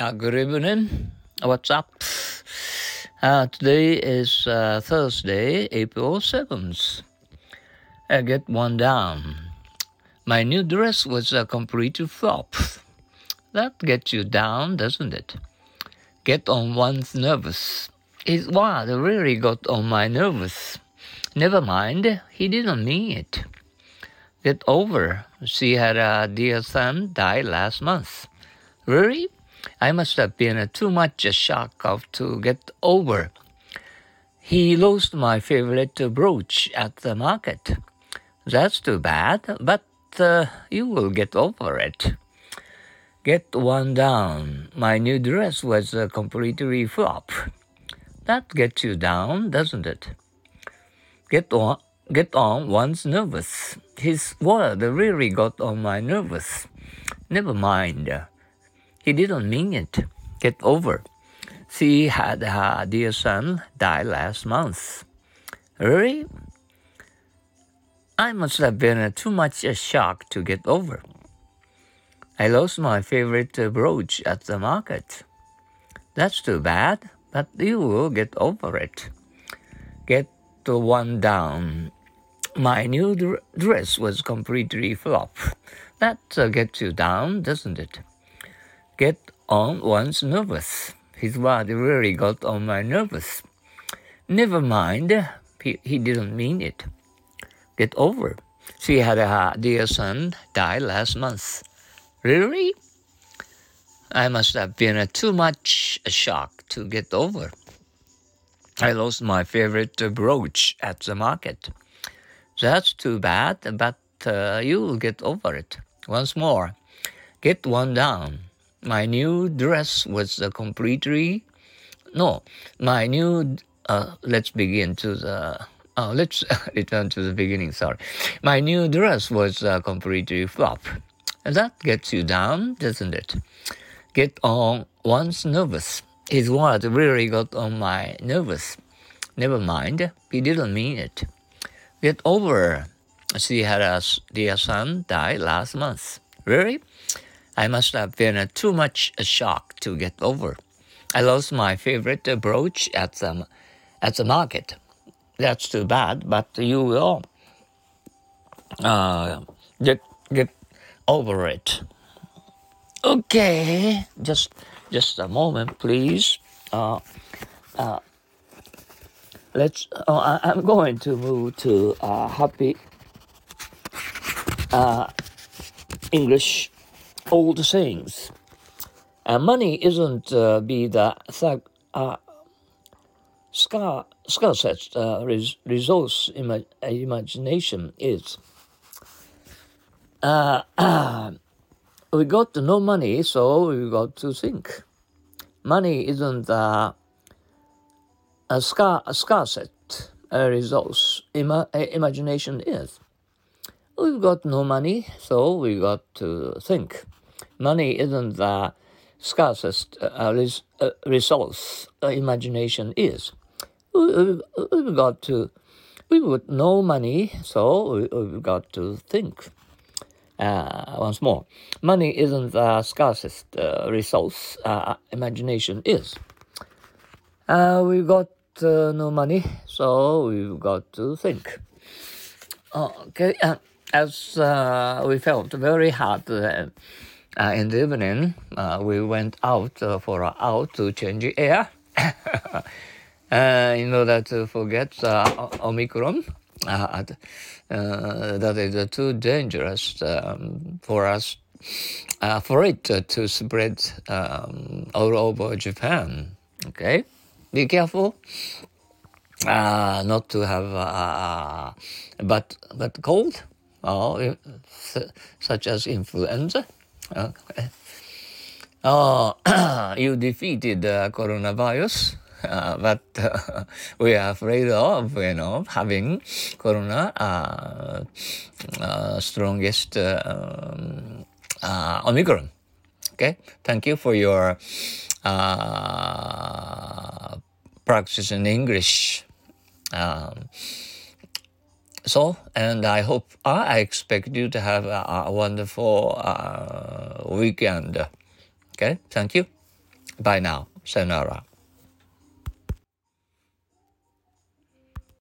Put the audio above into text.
Uh, good evening. What's up? Uh, today is uh, Thursday, April 7th. I get one down. My new dress was a complete flop. That gets you down, doesn't it? Get on one's nerves. His word really got on my nerves. Never mind, he didn't mean it. Get over. She had a dear son die last month. Really? I must have been too much a shock of to get over. He lost my favorite brooch at the market. That's too bad, but uh, you will get over it. Get one down. My new dress was a completely flop. That gets you down, doesn't it? Get on, get on one's nervous. His word really got on my nerves. Never mind. He didn't mean it. Get over. She had her dear son die last month. Really? I must have been too much a shock to get over. I lost my favorite brooch at the market. That's too bad, but you will get over it. Get the one down. My new dress was completely flop. That uh, gets you down, doesn't it? Get on one's nerves. His word really got on my nerves. Never mind, he, he didn't mean it. Get over. She had a dear son die last month. Really? I must have been a too much a shock to get over. I lost my favorite brooch at the market. That's too bad, but uh, you'll get over it. Once more, get one down. My new dress was uh, completely no. My new uh, let's begin to the uh, let's return to the beginning. Sorry, my new dress was uh, completely flop. And that gets you down, doesn't it? Get on one's nervous. His word really got on my nervous. Never mind, he didn't mean it. Get over. She had a dear son die last month. Really? I must have been too much a shock to get over. I lost my favorite brooch at the, at the market. That's too bad, but you will uh, get get over it. Okay, just just a moment, please. Uh, uh, let's. Oh, I, am going to move to uh, happy uh, English old sayings. Uh, money isn't uh, be the uh, scar, scarcest uh, res- resource ima- imagination is. Uh, we got no money, so we got to think. Money isn't uh, a, scar- a uh, resource ima- imagination is. We've got no money, so we got to think money isn't the scarcest uh, res- uh, resource uh, imagination is. We, have got to, we would no money, so we, have got to think. Uh, once more, money isn't the scarcest uh, resource uh, imagination is. we've got no money, so we've got to think. Okay, as we felt very hard uh, in the evening, uh, we went out uh, for an out to change air uh, in order to forget uh, Omicron. Uh, that is too dangerous um, for us, for it to spread um, all over Japan. Okay, be careful. not to have but but cold, or such as influenza. Oh, you defeated the coronavirus, uh, but uh, we are afraid of, you know, having corona uh, uh strongest um, uh, Omicron. Okay, thank you for your uh, practice in English. Um, so, and I hope, I expect you to have a, a wonderful uh, weekend. Okay, thank you. Bye now. Sayonara.